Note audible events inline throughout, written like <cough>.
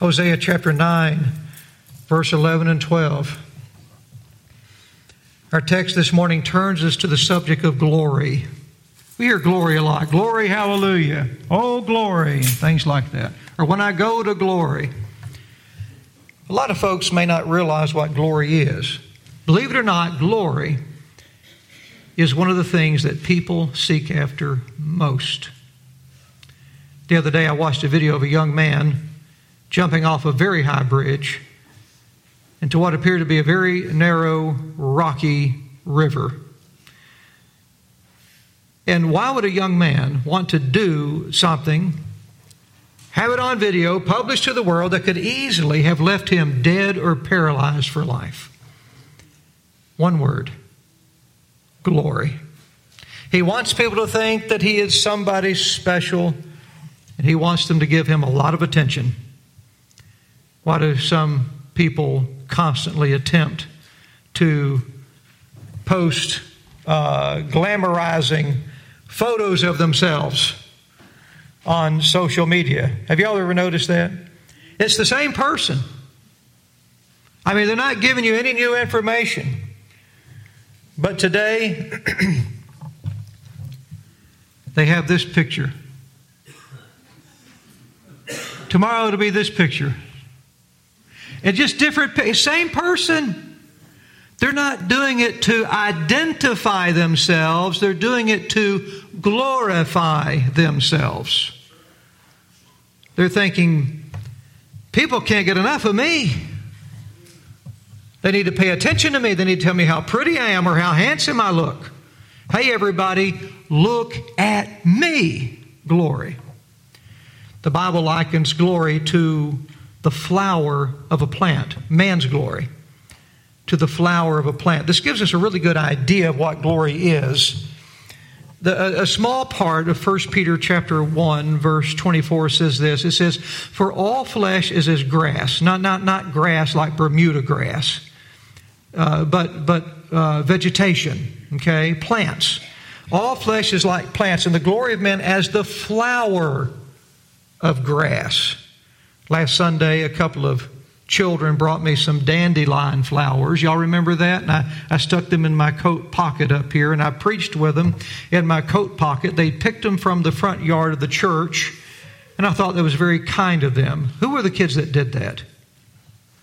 Hosea chapter 9, verse 11 and 12. Our text this morning turns us to the subject of glory. We hear glory a lot. Glory, hallelujah. Oh, glory, things like that. Or when I go to glory. A lot of folks may not realize what glory is. Believe it or not, glory is one of the things that people seek after most. The other day, I watched a video of a young man jumping off a very high bridge into what appeared to be a very narrow, rocky river. And why would a young man want to do something, have it on video, published to the world, that could easily have left him dead or paralyzed for life? One word glory. He wants people to think that he is somebody special, and he wants them to give him a lot of attention. Why do some people constantly attempt to post uh, glamorizing photos of themselves on social media? Have y'all ever noticed that? It's the same person. I mean, they're not giving you any new information. But today, <clears throat> they have this picture. Tomorrow it'll be this picture. And just different, same person. They're not doing it to identify themselves, they're doing it to glorify themselves. They're thinking, people can't get enough of me. They need to pay attention to me. They need to tell me how pretty I am or how handsome I look. Hey, everybody, look at me. Glory. The Bible likens glory to the flower of a plant, man's glory, to the flower of a plant. This gives us a really good idea of what glory is. The, a, a, small part of 1 Peter chapter 1, verse 24 says this. It says, For all flesh is as grass, not, not, not grass like Bermuda grass, uh, but, but uh, vegetation, okay, plants. All flesh is like plants, and the glory of men as the flower of grass. Last Sunday, a couple of children brought me some dandelion flowers. Y'all remember that? And I, I stuck them in my coat pocket up here, and I preached with them in my coat pocket. They picked them from the front yard of the church, and I thought that was very kind of them. Who were the kids that did that?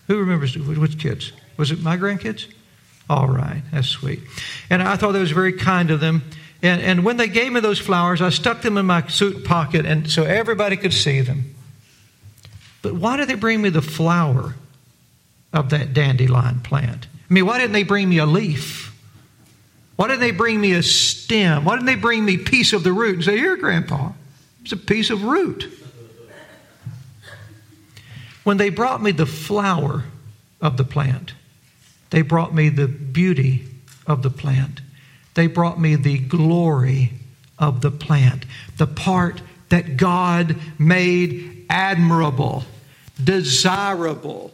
Who remembers which kids? Was it my grandkids? All right, that's sweet. And I thought that was very kind of them. And, and when they gave me those flowers, I stuck them in my suit pocket, and so everybody could see them. But why did they bring me the flower of that dandelion plant? I mean, why didn't they bring me a leaf? Why didn't they bring me a stem? Why didn't they bring me a piece of the root and say, Here, Grandpa, it's a piece of root? When they brought me the flower of the plant, they brought me the beauty of the plant. They brought me the glory of the plant, the part that God made admirable, desirable,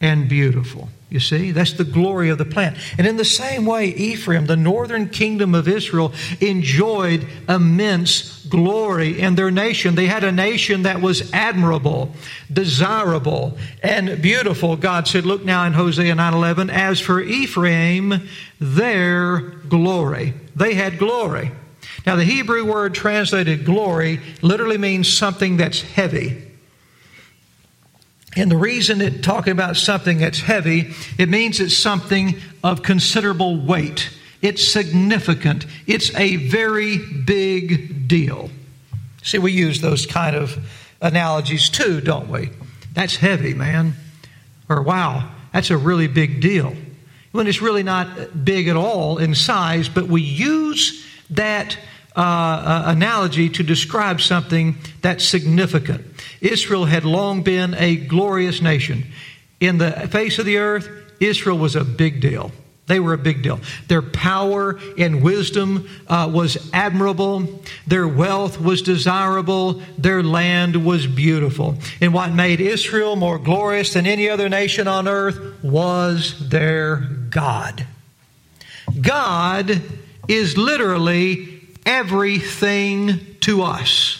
and beautiful. You see, that's the glory of the plant. And in the same way, Ephraim, the northern kingdom of Israel, enjoyed immense glory in their nation. They had a nation that was admirable, desirable, and beautiful. God said, look now in Hosea 9:11, as for Ephraim, their glory. They had glory. Now, the Hebrew word translated glory literally means something that's heavy. And the reason it talking about something that's heavy, it means it's something of considerable weight. It's significant. It's a very big deal. See, we use those kind of analogies too, don't we? That's heavy, man. Or wow, that's a really big deal. When it's really not big at all in size, but we use that uh, uh, analogy to describe something that's significant. Israel had long been a glorious nation. In the face of the earth, Israel was a big deal. They were a big deal. Their power and wisdom uh, was admirable. Their wealth was desirable. Their land was beautiful. And what made Israel more glorious than any other nation on earth was their God. God is literally everything to us.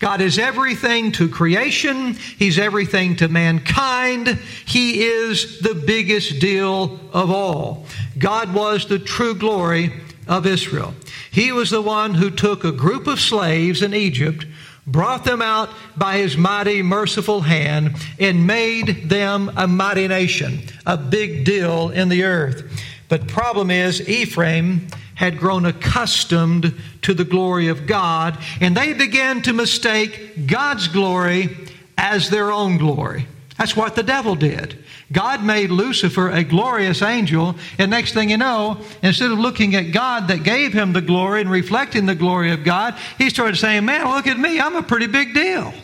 God is everything to creation. He's everything to mankind. He is the biggest deal of all. God was the true glory of Israel. He was the one who took a group of slaves in Egypt, brought them out by his mighty, merciful hand, and made them a mighty nation, a big deal in the earth. But problem is, Ephraim had grown accustomed to the glory of God, and they began to mistake God's glory as their own glory. That's what the devil did. God made Lucifer a glorious angel, and next thing you know, instead of looking at God that gave him the glory and reflecting the glory of God, he started saying, Man, look at me, I'm a pretty big deal.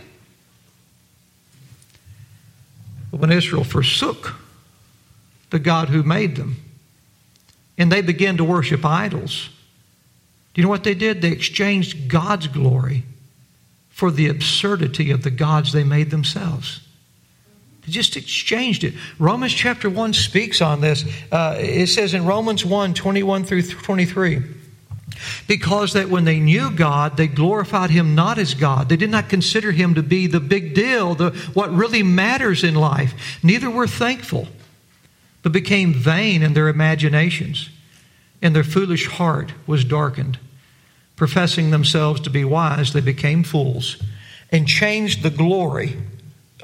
But when Israel forsook the God who made them, and they began to worship idols. Do you know what they did? They exchanged God's glory for the absurdity of the gods they made themselves. They just exchanged it. Romans chapter 1 speaks on this. Uh, it says in Romans 1 21 through 23 because that when they knew God, they glorified Him not as God. They did not consider Him to be the big deal, the, what really matters in life. Neither were thankful but became vain in their imaginations, and their foolish heart was darkened. Professing themselves to be wise, they became fools and changed the glory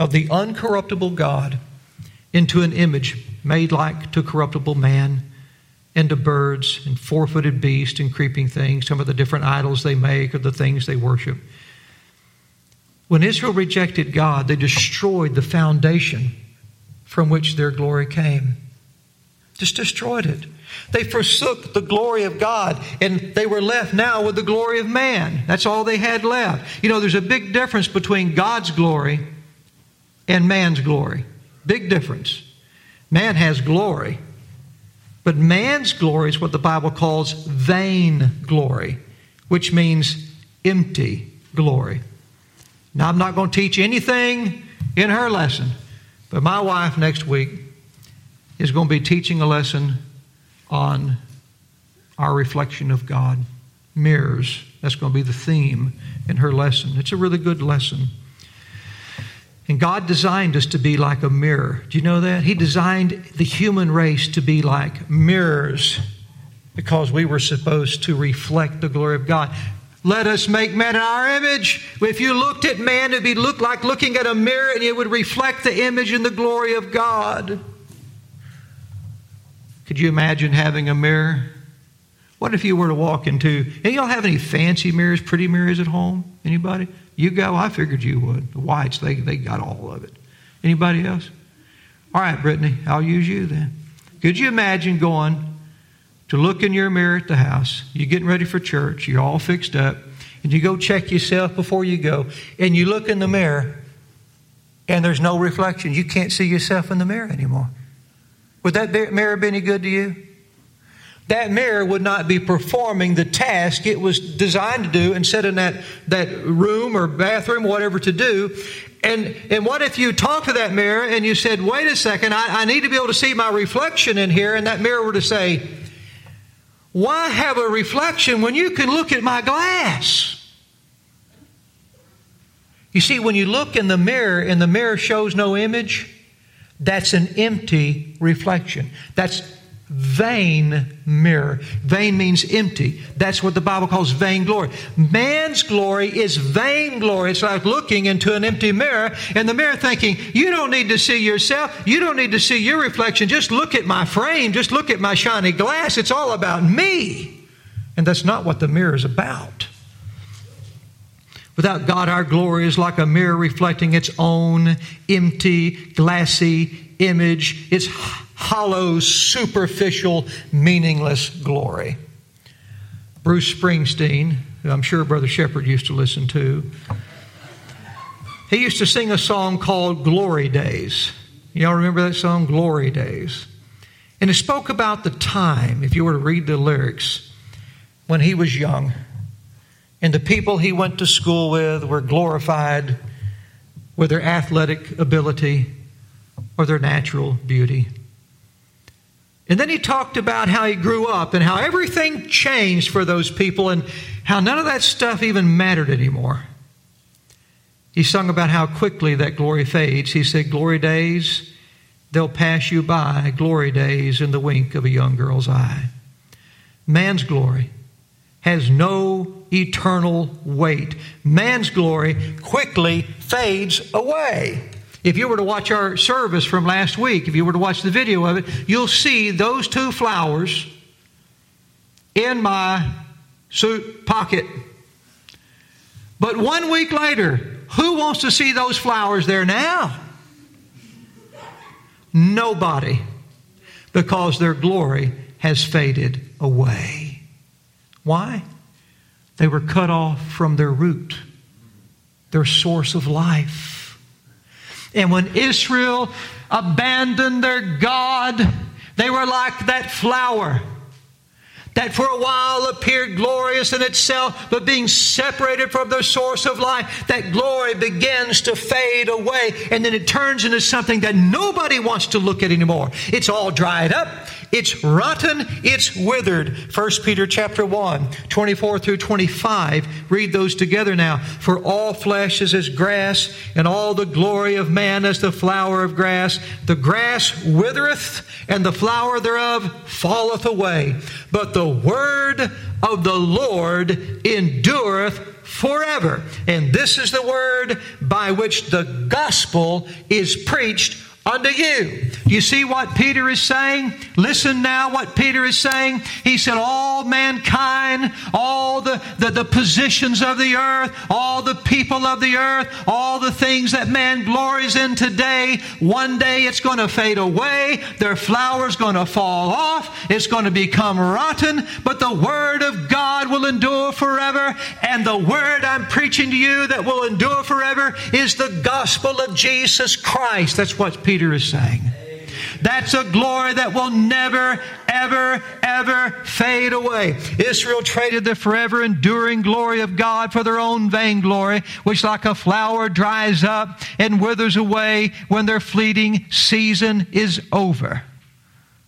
of the uncorruptible God into an image made like to corruptible man and to birds and four footed beasts and creeping things, some of the different idols they make or the things they worship. When Israel rejected God, they destroyed the foundation from which their glory came just destroyed it. They forsook the glory of God and they were left now with the glory of man. That's all they had left. You know, there's a big difference between God's glory and man's glory. Big difference. Man has glory, but man's glory is what the Bible calls vain glory, which means empty glory. Now, I'm not going to teach anything in her lesson, but my wife next week is going to be teaching a lesson on our reflection of God. Mirrors. That's going to be the theme in her lesson. It's a really good lesson. And God designed us to be like a mirror. Do you know that? He designed the human race to be like mirrors because we were supposed to reflect the glory of God. Let us make man in our image. If you looked at man, it'd be look like looking at a mirror and it would reflect the image and the glory of God. Could you imagine having a mirror? What if you were to walk into, and y'all have any fancy mirrors, pretty mirrors at home? Anybody? You go? I figured you would. The whites, they, they got all of it. Anybody else? All right, Brittany, I'll use you then. Could you imagine going to look in your mirror at the house? You're getting ready for church, you're all fixed up, and you go check yourself before you go, and you look in the mirror, and there's no reflection. You can't see yourself in the mirror anymore. Would that mirror be any good to you? That mirror would not be performing the task it was designed to do and set in that, that room or bathroom, whatever to do. And, and what if you talked to that mirror and you said, wait a second, I, I need to be able to see my reflection in here, and that mirror were to say, why have a reflection when you can look at my glass? You see, when you look in the mirror and the mirror shows no image, that's an empty reflection. That's vain mirror. Vain means empty. That's what the Bible calls vain glory. Man's glory is vain glory. It's like looking into an empty mirror and the mirror thinking, you don't need to see yourself. You don't need to see your reflection. Just look at my frame. Just look at my shiny glass. It's all about me. And that's not what the mirror is about. Without God, our glory is like a mirror reflecting its own empty, glassy image, its hollow, superficial, meaningless glory. Bruce Springsteen, who I'm sure Brother Shepherd used to listen to, he used to sing a song called Glory Days. Y'all remember that song, Glory Days? And it spoke about the time, if you were to read the lyrics, when he was young and the people he went to school with were glorified with their athletic ability or their natural beauty. And then he talked about how he grew up and how everything changed for those people and how none of that stuff even mattered anymore. he sung about how quickly that glory fades. He said, Glory days, they'll pass you by, glory days in the wink of a young girl's eye. Man's glory has no eternal weight. Man's glory quickly fades away. If you were to watch our service from last week, if you were to watch the video of it, you'll see those two flowers in my suit pocket. But one week later, who wants to see those flowers there now? Nobody, because their glory has faded away. Why? They were cut off from their root, their source of life. And when Israel abandoned their God, they were like that flower that for a while appeared glorious in itself, but being separated from the source of life, that glory begins to fade away, and then it turns into something that nobody wants to look at anymore. It's all dried up, it's rotten, it's withered. 1 Peter chapter 1, 24 through 25. Read those together now. For all flesh is as grass, and all the glory of man as the flower of grass. The grass withereth, and the flower thereof falleth away. But the word of the Lord endureth forever. And this is the word by which the gospel is preached unto you. You see what Peter is saying? Listen now what Peter is saying. He said, All mankind, all the, the, the, positions of the earth, all the people of the earth, all the things that man glories in today, one day it's going to fade away. Their flower's going to fall off. It's going to become rotten. But the Word of God will endure forever. And the Word I'm preaching to you that will endure forever is the gospel of Jesus Christ. That's what Peter Peter is saying. That's a glory that will never, ever, ever fade away. Israel traded the forever enduring glory of God for their own vainglory, which like a flower dries up and withers away when their fleeting season is over.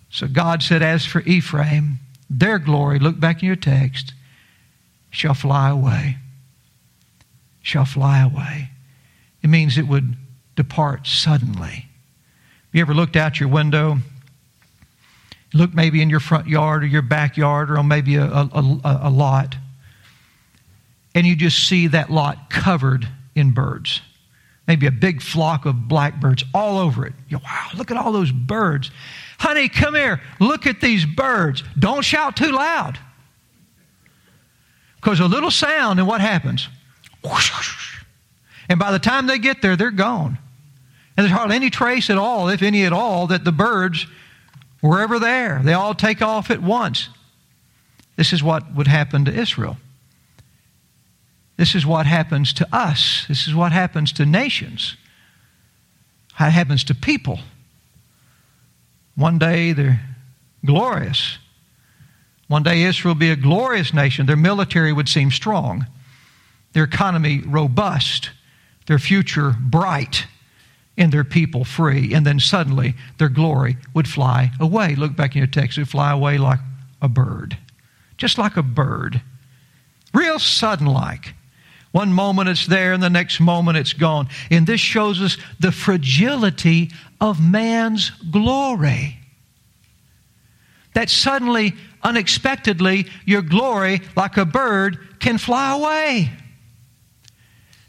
So God said, As for Ephraim, their glory, look back in your text, shall fly away. Shall fly away. It means it would depart suddenly. You ever looked out your window? Look maybe in your front yard or your backyard or on maybe a, a, a, a lot, and you just see that lot covered in birds. Maybe a big flock of blackbirds all over it. You wow, look at all those birds. Honey, come here. Look at these birds. Don't shout too loud. Because a little sound, and what happens? <laughs> And by the time they get there, they're gone. And there's hardly any trace at all, if any at all, that the birds were ever there. They all take off at once. This is what would happen to Israel. This is what happens to us. This is what happens to nations. It happens to people. One day they're glorious. One day Israel will be a glorious nation. Their military would seem strong, their economy robust, their future bright and their people free. And then suddenly their glory would fly away. Look back in your text, it would fly away like a bird. Just like a bird. Real sudden like. One moment it's there, and the next moment it's gone. And this shows us the fragility of man's glory. That suddenly, unexpectedly, your glory, like a bird, can fly away.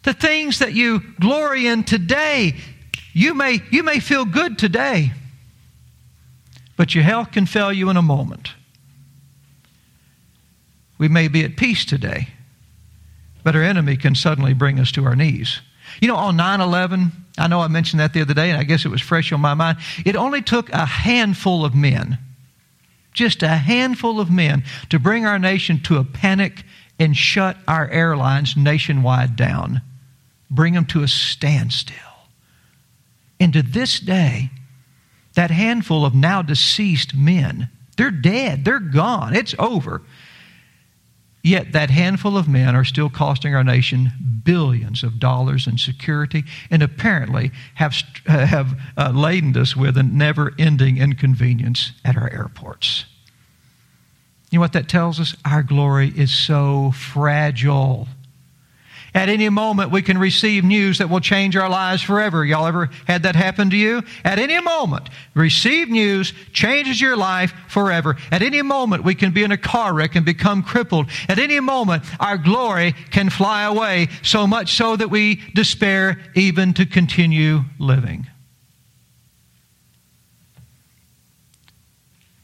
The things that you glory in today you may, you may feel good today, but your health can fail you in a moment. We may be at peace today, but our enemy can suddenly bring us to our knees. You know, on 9 11, I know I mentioned that the other day, and I guess it was fresh on my mind. It only took a handful of men, just a handful of men, to bring our nation to a panic and shut our airlines nationwide down, bring them to a standstill. And to this day, that handful of now deceased men, they're dead, they're gone, it's over. Yet that handful of men are still costing our nation billions of dollars in security and apparently have, <laughs> have uh, laden us with a never ending inconvenience at our airports. You know what that tells us? Our glory is so fragile. At any moment, we can receive news that will change our lives forever. Y'all ever had that happen to you? At any moment, receive news changes your life forever. At any moment, we can be in a car wreck and become crippled. At any moment, our glory can fly away, so much so that we despair even to continue living.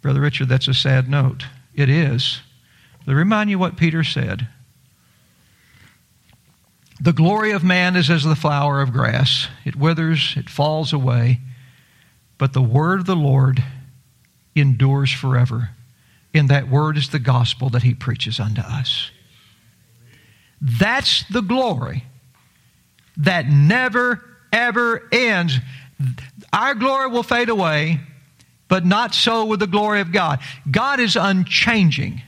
Brother Richard, that's a sad note. It is. Let me remind you what Peter said. The glory of man is as the flower of grass. It withers, it falls away. But the word of the Lord endures forever. And that word is the gospel that he preaches unto us. That's the glory that never, ever ends. Our glory will fade away, but not so with the glory of God. God is unchanging.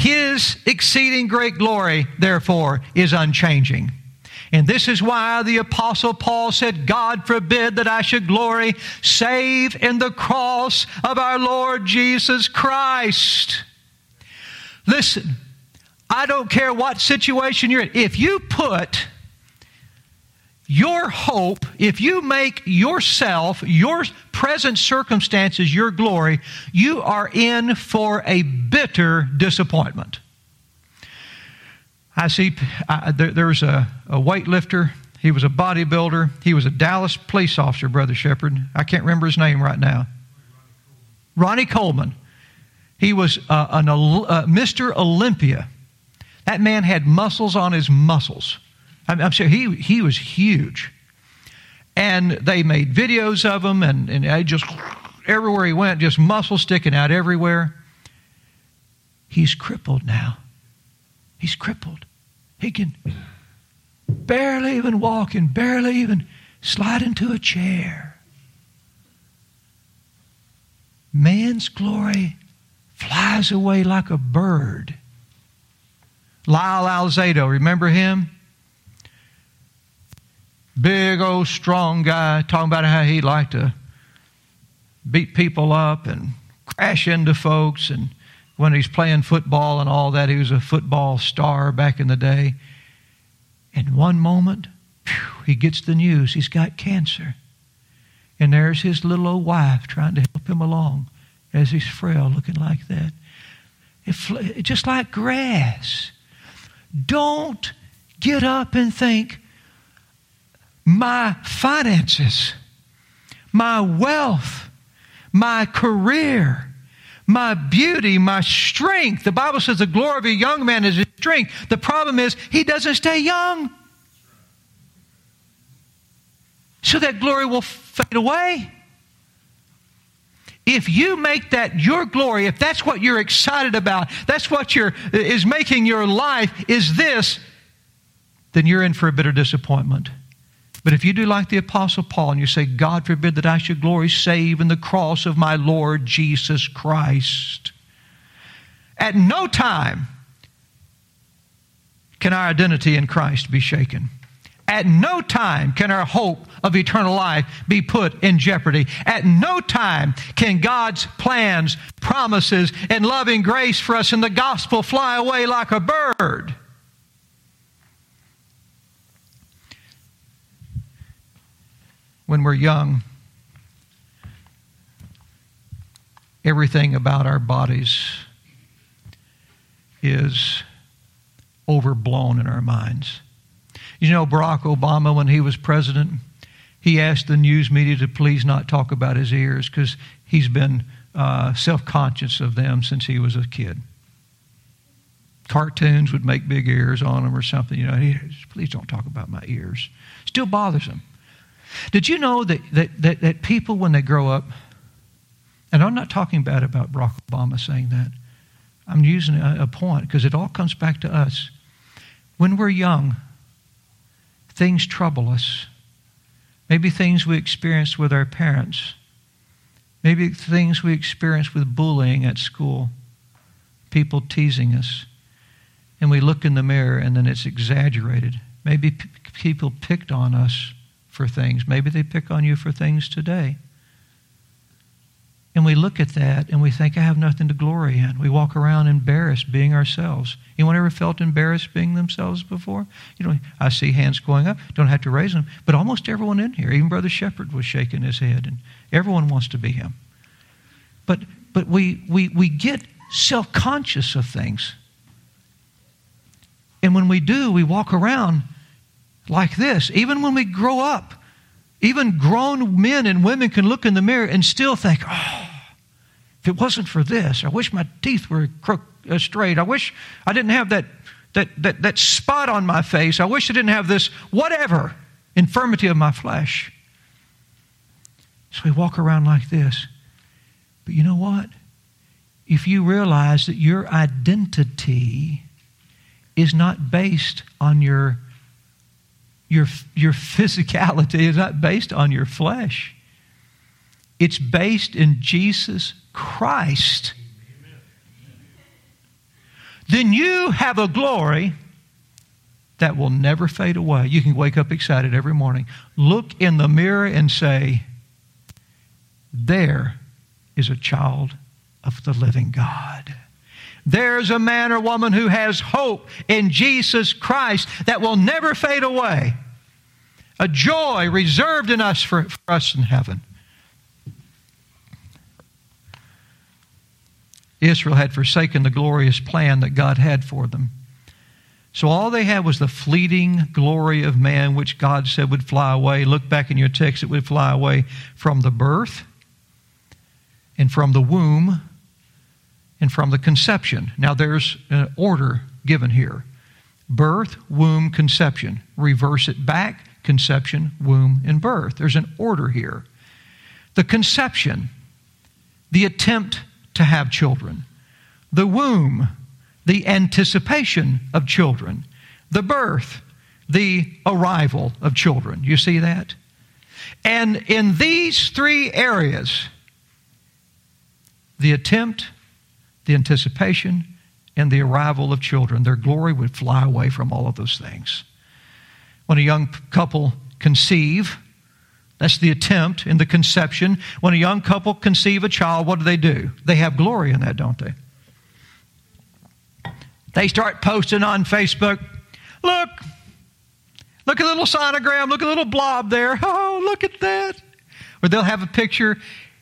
His exceeding great glory, therefore, is unchanging. And this is why the Apostle Paul said, God forbid that I should glory save in the cross of our Lord Jesus Christ. Listen, I don't care what situation you're in. If you put your hope, if you make yourself, your present circumstances, your glory, you are in for a bitter disappointment. I see I, there, there's a, a weightlifter. He was a bodybuilder. He was a Dallas police officer, Brother Shepherd. I can't remember his name right now. Ronnie Coleman. He was uh, an, uh, Mr. Olympia. That man had muscles on his muscles. I'm, I'm sure he, he was huge. And they made videos of him, and, and I just, everywhere he went, just muscles sticking out everywhere. He's crippled now. He's crippled. He can barely even walk and barely even slide into a chair. Man's glory flies away like a bird. Lyle Alzado, remember him? Big old strong guy talking about how he liked to beat people up and crash into folks. And when he's playing football and all that, he was a football star back in the day. In one moment, he gets the news he's got cancer. And there's his little old wife trying to help him along as he's frail, looking like that. It, just like grass. Don't get up and think, my finances, my wealth, my career, my beauty, my strength. The Bible says the glory of a young man is his strength. The problem is he doesn't stay young. So that glory will fade away. If you make that your glory, if that's what you're excited about, that's what you're, is making your life, is this, then you're in for a bitter disappointment. But if you do like the Apostle Paul and you say, God forbid that I should glory save in the cross of my Lord Jesus Christ, at no time can our identity in Christ be shaken. At no time can our hope of eternal life be put in jeopardy. At no time can God's plans, promises, and loving grace for us in the gospel fly away like a bird. When we're young, everything about our bodies is overblown in our minds. You know, Barack Obama, when he was president, he asked the news media to please not talk about his ears because he's been uh, self conscious of them since he was a kid. Cartoons would make big ears on him or something. You know, he, please don't talk about my ears. Still bothers him. Did you know that, that, that, that people, when they grow up, and I'm not talking bad about Barack Obama saying that, I'm using a, a point because it all comes back to us. When we're young, things trouble us. Maybe things we experienced with our parents. Maybe things we experienced with bullying at school, people teasing us. And we look in the mirror and then it's exaggerated. Maybe p- people picked on us for things. Maybe they pick on you for things today. And we look at that and we think, I have nothing to glory in. We walk around embarrassed being ourselves. Anyone ever felt embarrassed being themselves before? You know, I see hands going up. Don't have to raise them. But almost everyone in here, even Brother Shepherd was shaking his head, and everyone wants to be him. But, but we, we, we get self conscious of things. And when we do, we walk around like this. Even when we grow up, even grown men and women can look in the mirror and still think, oh, if it wasn't for this, I wish my teeth were crook, uh, straight. I wish I didn't have that, that, that, that spot on my face. I wish I didn't have this whatever infirmity of my flesh. So we walk around like this. But you know what? If you realize that your identity is not based on your your, your physicality is not based on your flesh. It's based in Jesus Christ. Then you have a glory that will never fade away. You can wake up excited every morning. Look in the mirror and say, There is a child of the living God. There's a man or woman who has hope in Jesus Christ that will never fade away. A joy reserved in us for, for us in heaven. Israel had forsaken the glorious plan that God had for them. So all they had was the fleeting glory of man, which God said would fly away. Look back in your text, it would fly away from the birth and from the womb and from the conception. Now, there's an order given here birth, womb, conception. Reverse it back conception, womb, and birth. There's an order here. The conception, the attempt to have children. The womb, the anticipation of children. The birth, the arrival of children. You see that? And in these three areas, the attempt, the anticipation, and the arrival of children. Their glory would fly away from all of those things. When a young couple conceive, that's the attempt in the conception. When a young couple conceive a child, what do they do? They have glory in that, don't they? They start posting on Facebook, look, look at a little sonogram, look at a little blob there. Oh, look at that. Or they'll have a picture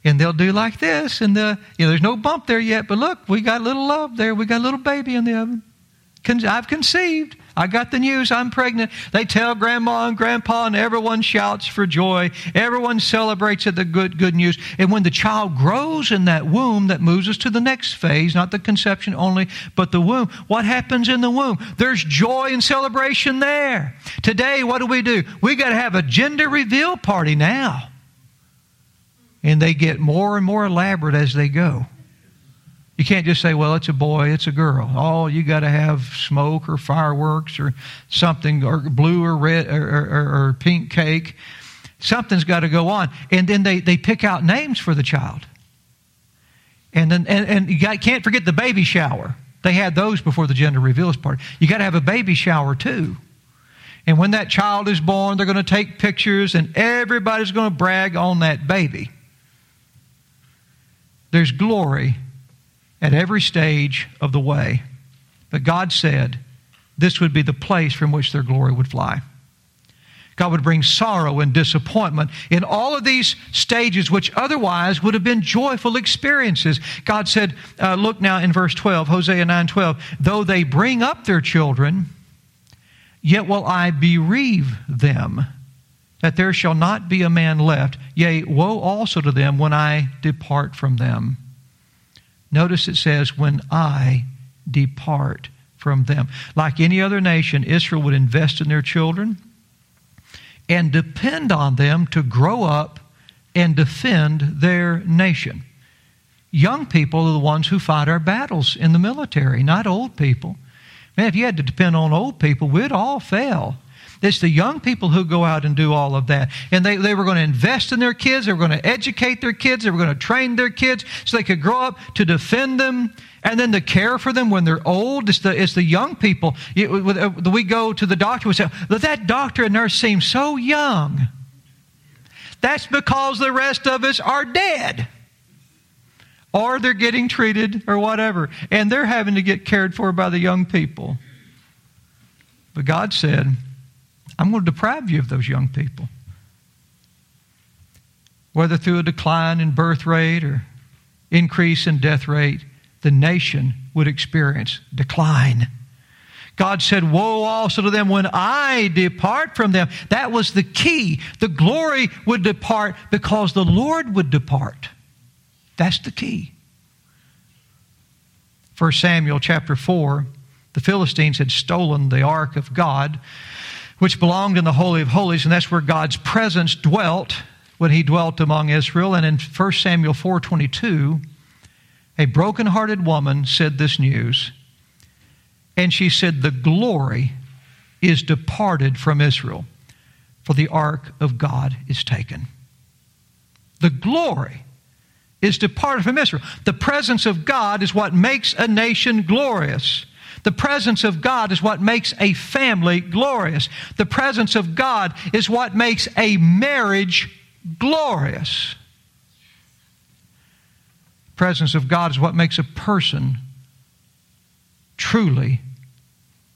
and they'll do like this, and the, you know, there's no bump there yet, but look, we got a little love there. We got a little baby in the oven. I've conceived. I got the news. I'm pregnant. They tell grandma and grandpa, and everyone shouts for joy. Everyone celebrates at the good, good news. And when the child grows in that womb, that moves us to the next phase, not the conception only, but the womb. What happens in the womb? There's joy and celebration there. Today, what do we do? We got to have a gender reveal party now and they get more and more elaborate as they go. You can't just say, well, it's a boy, it's a girl. Oh, you got to have smoke or fireworks or something, or blue or red or, or, or pink cake. Something's got to go on. And then they, they pick out names for the child. And then and, and you got, can't forget the baby shower. They had those before the gender reveals party. You got to have a baby shower too. And when that child is born, they're going to take pictures and everybody's going to brag on that baby. There's glory at every stage of the way. But God said this would be the place from which their glory would fly. God would bring sorrow and disappointment in all of these stages, which otherwise would have been joyful experiences. God said, uh, look now in verse 12, Hosea 9 12, though they bring up their children, yet will I bereave them that there shall not be a man left. Yea, woe also to them when I depart from them. Notice it says, when I depart from them. Like any other nation, Israel would invest in their children and depend on them to grow up and defend their nation. Young people are the ones who fight our battles in the military, not old people. Man, if you had to depend on old people, we'd all fail. It's the young people who go out and do all of that. And they, they were going to invest in their kids. They were going to educate their kids. They were going to train their kids so they could grow up to defend them and then to care for them when they're old. It's the, it's the young people. Uh, we go to the doctor, we say, that doctor and nurse seem so young. That's because the rest of us are dead. or they're getting treated or whatever, and they're having to get cared for by the young people. But God said, I'm going to deprive you of those young people. Whether through a decline in birth rate or increase in death rate, the nation would experience decline. God said, Woe also to them when I depart from them. That was the key. The glory would depart because the Lord would depart. That's the key. 1 Samuel chapter 4, the Philistines had stolen the ark of God, which belonged in the Holy of Holies, and that's where God's presence dwelt when he dwelt among Israel. And in 1 Samuel 4:22, a broken-hearted woman said this news. And she said, The glory is departed from Israel, for the ark of God is taken. The glory is departed from Israel. The presence of God is what makes a nation glorious. The presence of God is what makes a family glorious. The presence of God is what makes a marriage glorious. The presence of God is what makes a person truly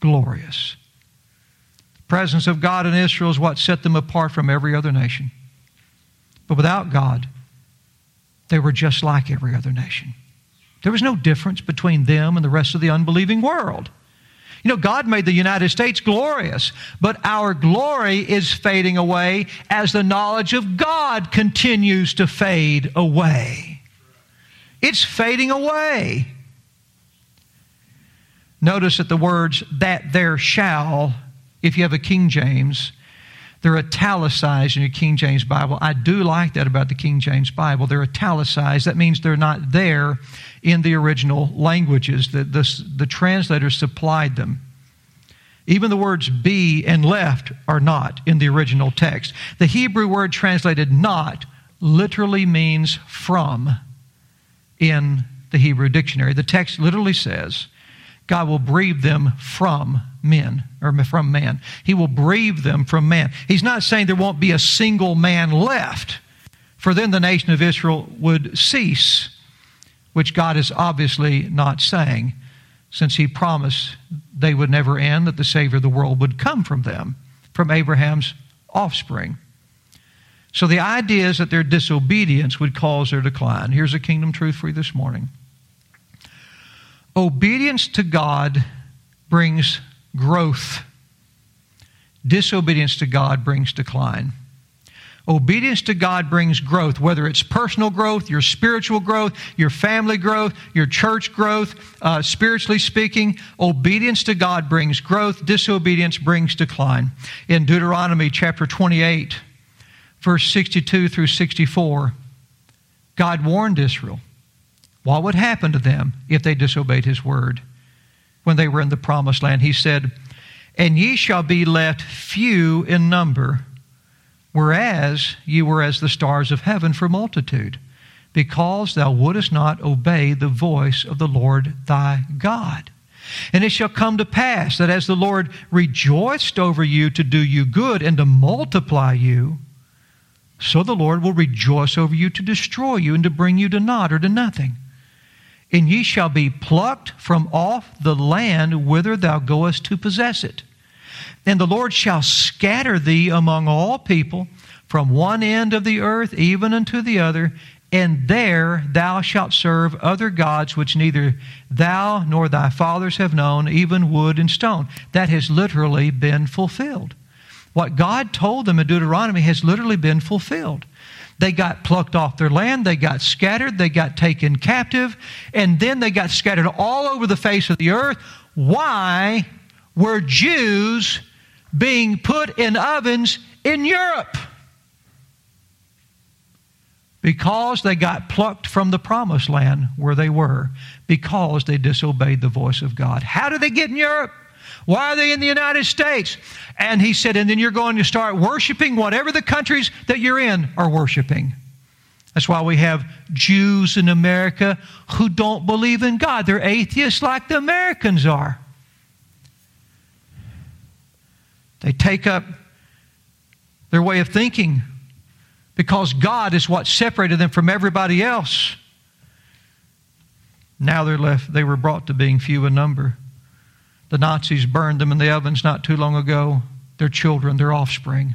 glorious. The presence of God in Israel is what set them apart from every other nation. But without God, they were just like every other nation. There was no difference between them and the rest of the unbelieving world. You know, God made the United States glorious, but our glory is fading away as the knowledge of God continues to fade away. It's fading away. Notice that the words that there shall, if you have a King James, they're italicized in your King James Bible. I do like that about the King James Bible. They're italicized. That means they're not there in the original languages. The, the, the translators supplied them. Even the words be and left are not in the original text. The Hebrew word translated not literally means from in the Hebrew dictionary. The text literally says, God will breathe them from men or from man. He will breathe them from man. He's not saying there won't be a single man left, for then the nation of Israel would cease, which God is obviously not saying, since He promised they would never end, that the Savior of the world would come from them, from Abraham's offspring. So the idea is that their disobedience would cause their decline. Here's a kingdom truth for you this morning. Obedience to God brings growth. Disobedience to God brings decline. Obedience to God brings growth, whether it's personal growth, your spiritual growth, your family growth, your church growth, uh, spiritually speaking. Obedience to God brings growth, disobedience brings decline. In Deuteronomy chapter 28, verse 62 through 64, God warned Israel what would happen to them if they disobeyed his word when they were in the promised land. He said, And ye shall be left few in number, whereas ye were as the stars of heaven for multitude, because thou wouldest not obey the voice of the Lord thy God. And it shall come to pass that as the Lord rejoiced over you to do you good and to multiply you, so the Lord will rejoice over you to destroy you and to bring you to naught or to nothing and ye shall be plucked from off the land whither thou goest to possess it. And the Lord shall scatter thee among all people from one end of the earth even unto the other, and there thou shalt serve other gods which neither thou nor thy fathers have known, even wood and stone. That has literally been fulfilled. What God told them in Deuteronomy has literally been fulfilled. They got plucked off their land, they got scattered, they got taken captive, and then they got scattered all over the face of the earth. Why were Jews being put in ovens in Europe? Because they got plucked from the promised land where they were, because they disobeyed the voice of God. How did they get in Europe? Why are they in the United States? And he said, and then you're going to start worshiping whatever the countries that you're in are worshiping. That's why we have Jews in America who don't believe in God. They're atheists like the Americans are. They take up their way of thinking because God is what separated them from everybody else. Now they're left, they were brought to being few in number. The Nazis burned them in the ovens not too long ago, their children, their offspring.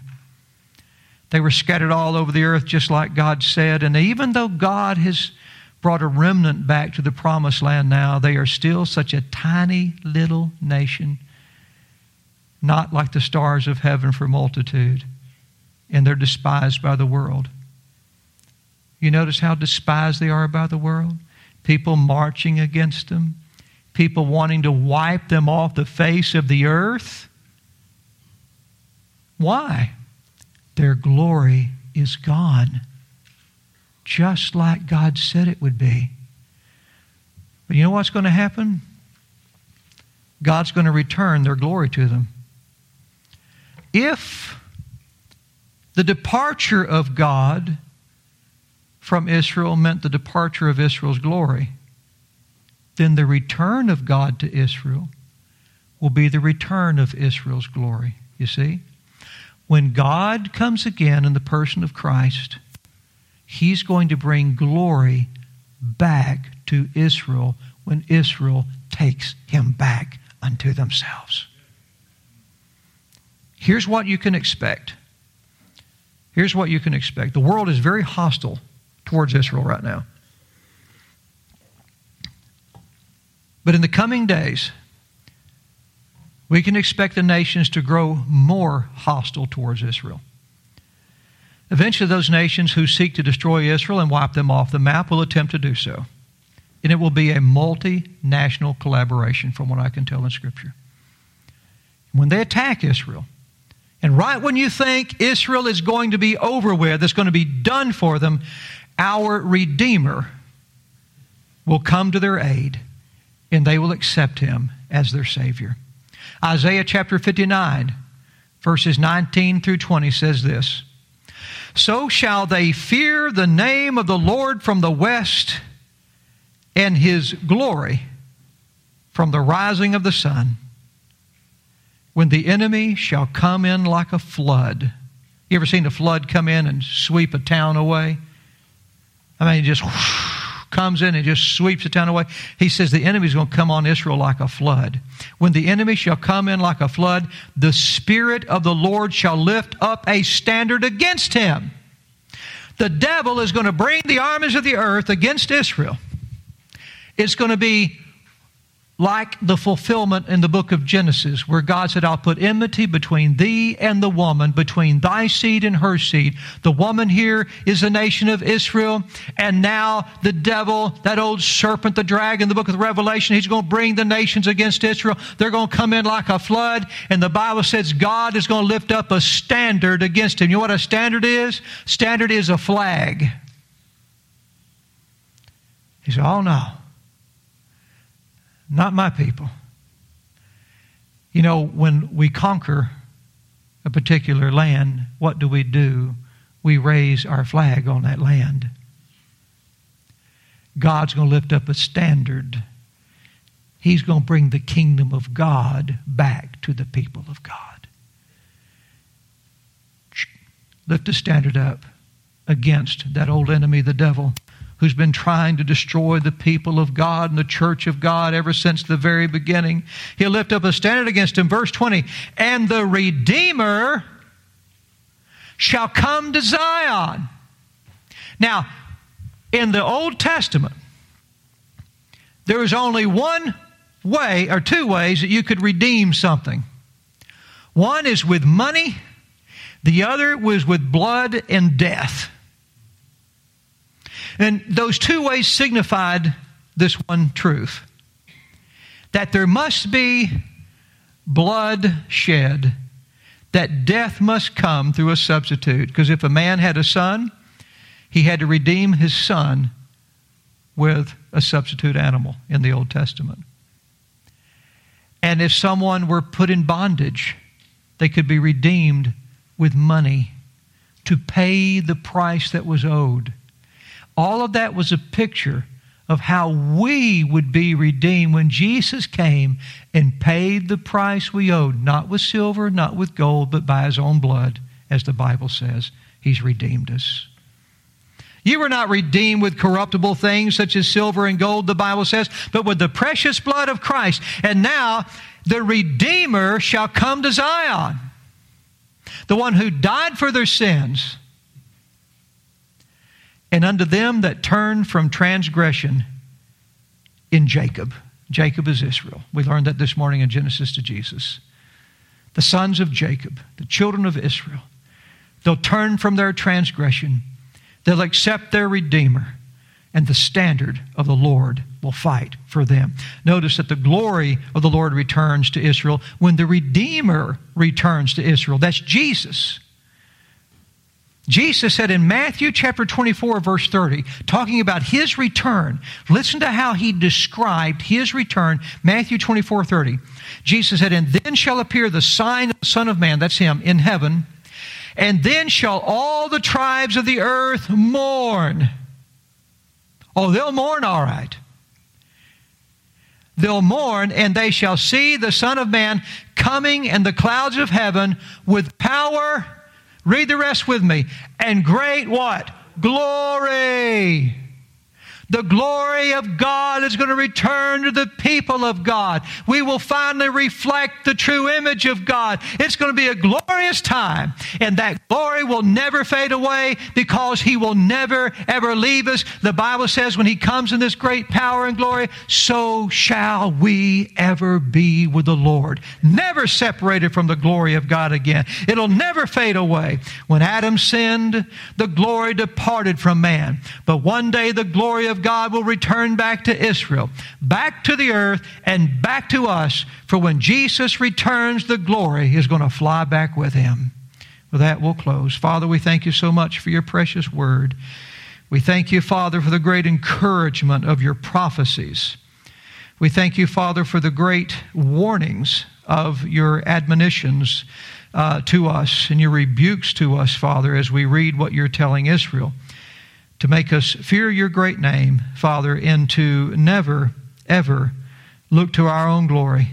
They were scattered all over the earth, just like God said. And even though God has brought a remnant back to the promised land now, they are still such a tiny little nation, not like the stars of heaven for multitude. And they're despised by the world. You notice how despised they are by the world? People marching against them, people wanting to wipe them off the face of the earth. Why? Their glory is gone, just like God said it would be. But you know what's going to happen? God's going to return their glory to them. If the departure of God from Israel meant the departure of Israel's glory, then the return of God to Israel will be the return of Israel's glory. You see? When God comes again in the person of Christ, He's going to bring glory back to Israel when Israel takes Him back unto themselves. Here's what you can expect. Here's what you can expect. The world is very hostile towards Israel right now. But in the coming days, we can expect the nations to grow more hostile towards Israel. Eventually, those nations who seek to destroy Israel and wipe them off the map will attempt to do so. And it will be a multinational collaboration, from what I can tell in Scripture. When they attack Israel, and right when you think Israel is going to be over with, it's going to be done for them, our Redeemer will come to their aid and they will accept him as their Savior. Isaiah chapter 59, verses 19 through 20 says this So shall they fear the name of the Lord from the west and his glory from the rising of the sun. When the enemy shall come in like a flood. You ever seen a flood come in and sweep a town away? I mean, just comes in and just sweeps the town away. He says the enemy is going to come on Israel like a flood. When the enemy shall come in like a flood, the Spirit of the Lord shall lift up a standard against him. The devil is going to bring the armies of the earth against Israel. It's going to be like the fulfillment in the book of Genesis, where God said, I'll put enmity between thee and the woman, between thy seed and her seed. The woman here is the nation of Israel, and now the devil, that old serpent, the dragon, the book of Revelation, he's going to bring the nations against Israel. They're going to come in like a flood, and the Bible says God is going to lift up a standard against him. You know what a standard is? Standard is a flag. He said, Oh no. Not my people. You know, when we conquer a particular land, what do we do? We raise our flag on that land. God's going to lift up a standard. He's going to bring the kingdom of God back to the people of God. Lift a standard up against that old enemy, the devil who's been trying to destroy the people of God and the church of God ever since the very beginning. He'll lift up a standard against him. Verse 20, and the Redeemer shall come to Zion. Now, in the Old Testament, there was only one way or two ways that you could redeem something. One is with money, the other was with blood and death. And those two ways signified this one truth that there must be blood shed, that death must come through a substitute. Because if a man had a son, he had to redeem his son with a substitute animal in the Old Testament. And if someone were put in bondage, they could be redeemed with money to pay the price that was owed. All of that was a picture of how we would be redeemed when Jesus came and paid the price we owed, not with silver, not with gold, but by his own blood, as the Bible says. He's redeemed us. You were not redeemed with corruptible things such as silver and gold, the Bible says, but with the precious blood of Christ. And now the Redeemer shall come to Zion, the one who died for their sins. And unto them that turn from transgression in Jacob. Jacob is Israel. We learned that this morning in Genesis to Jesus. The sons of Jacob, the children of Israel, they'll turn from their transgression, they'll accept their Redeemer, and the standard of the Lord will fight for them. Notice that the glory of the Lord returns to Israel when the Redeemer returns to Israel. That's Jesus. Jesus said in Matthew chapter 24, verse 30, talking about his return, listen to how he described his return, Matthew 24, 30. Jesus said, And then shall appear the sign of the Son of Man, that's him, in heaven, and then shall all the tribes of the earth mourn. Oh, they'll mourn all right. They'll mourn, and they shall see the Son of Man coming in the clouds of heaven with power Read the rest with me. And great what? Glory. The glory of God is going to return to the people of God. We will finally reflect the true image of God. It's going to be a glorious time. And that glory will never fade away because He will never, ever leave us. The Bible says when He comes in this great power and glory, so shall we ever be with the Lord. Never separated from the glory of God again. It'll never fade away. When Adam sinned, the glory departed from man. But one day the glory of of God will return back to Israel, back to the earth, and back to us. For when Jesus returns, the glory is going to fly back with him. With that, we'll close. Father, we thank you so much for your precious word. We thank you, Father, for the great encouragement of your prophecies. We thank you, Father, for the great warnings of your admonitions uh, to us and your rebukes to us, Father, as we read what you're telling Israel to make us fear your great name, Father, and to never, ever look to our own glory,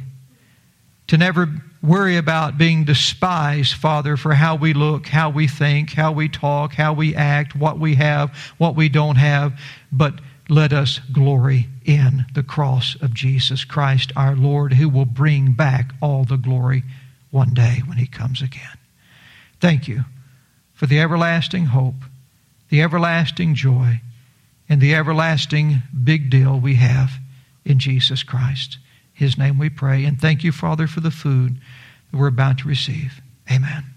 to never worry about being despised, Father, for how we look, how we think, how we talk, how we act, what we have, what we don't have, but let us glory in the cross of Jesus Christ, our Lord, who will bring back all the glory one day when he comes again. Thank you for the everlasting hope the everlasting joy, and the everlasting big deal we have in Jesus Christ. His name we pray. And thank you, Father, for the food that we're about to receive. Amen.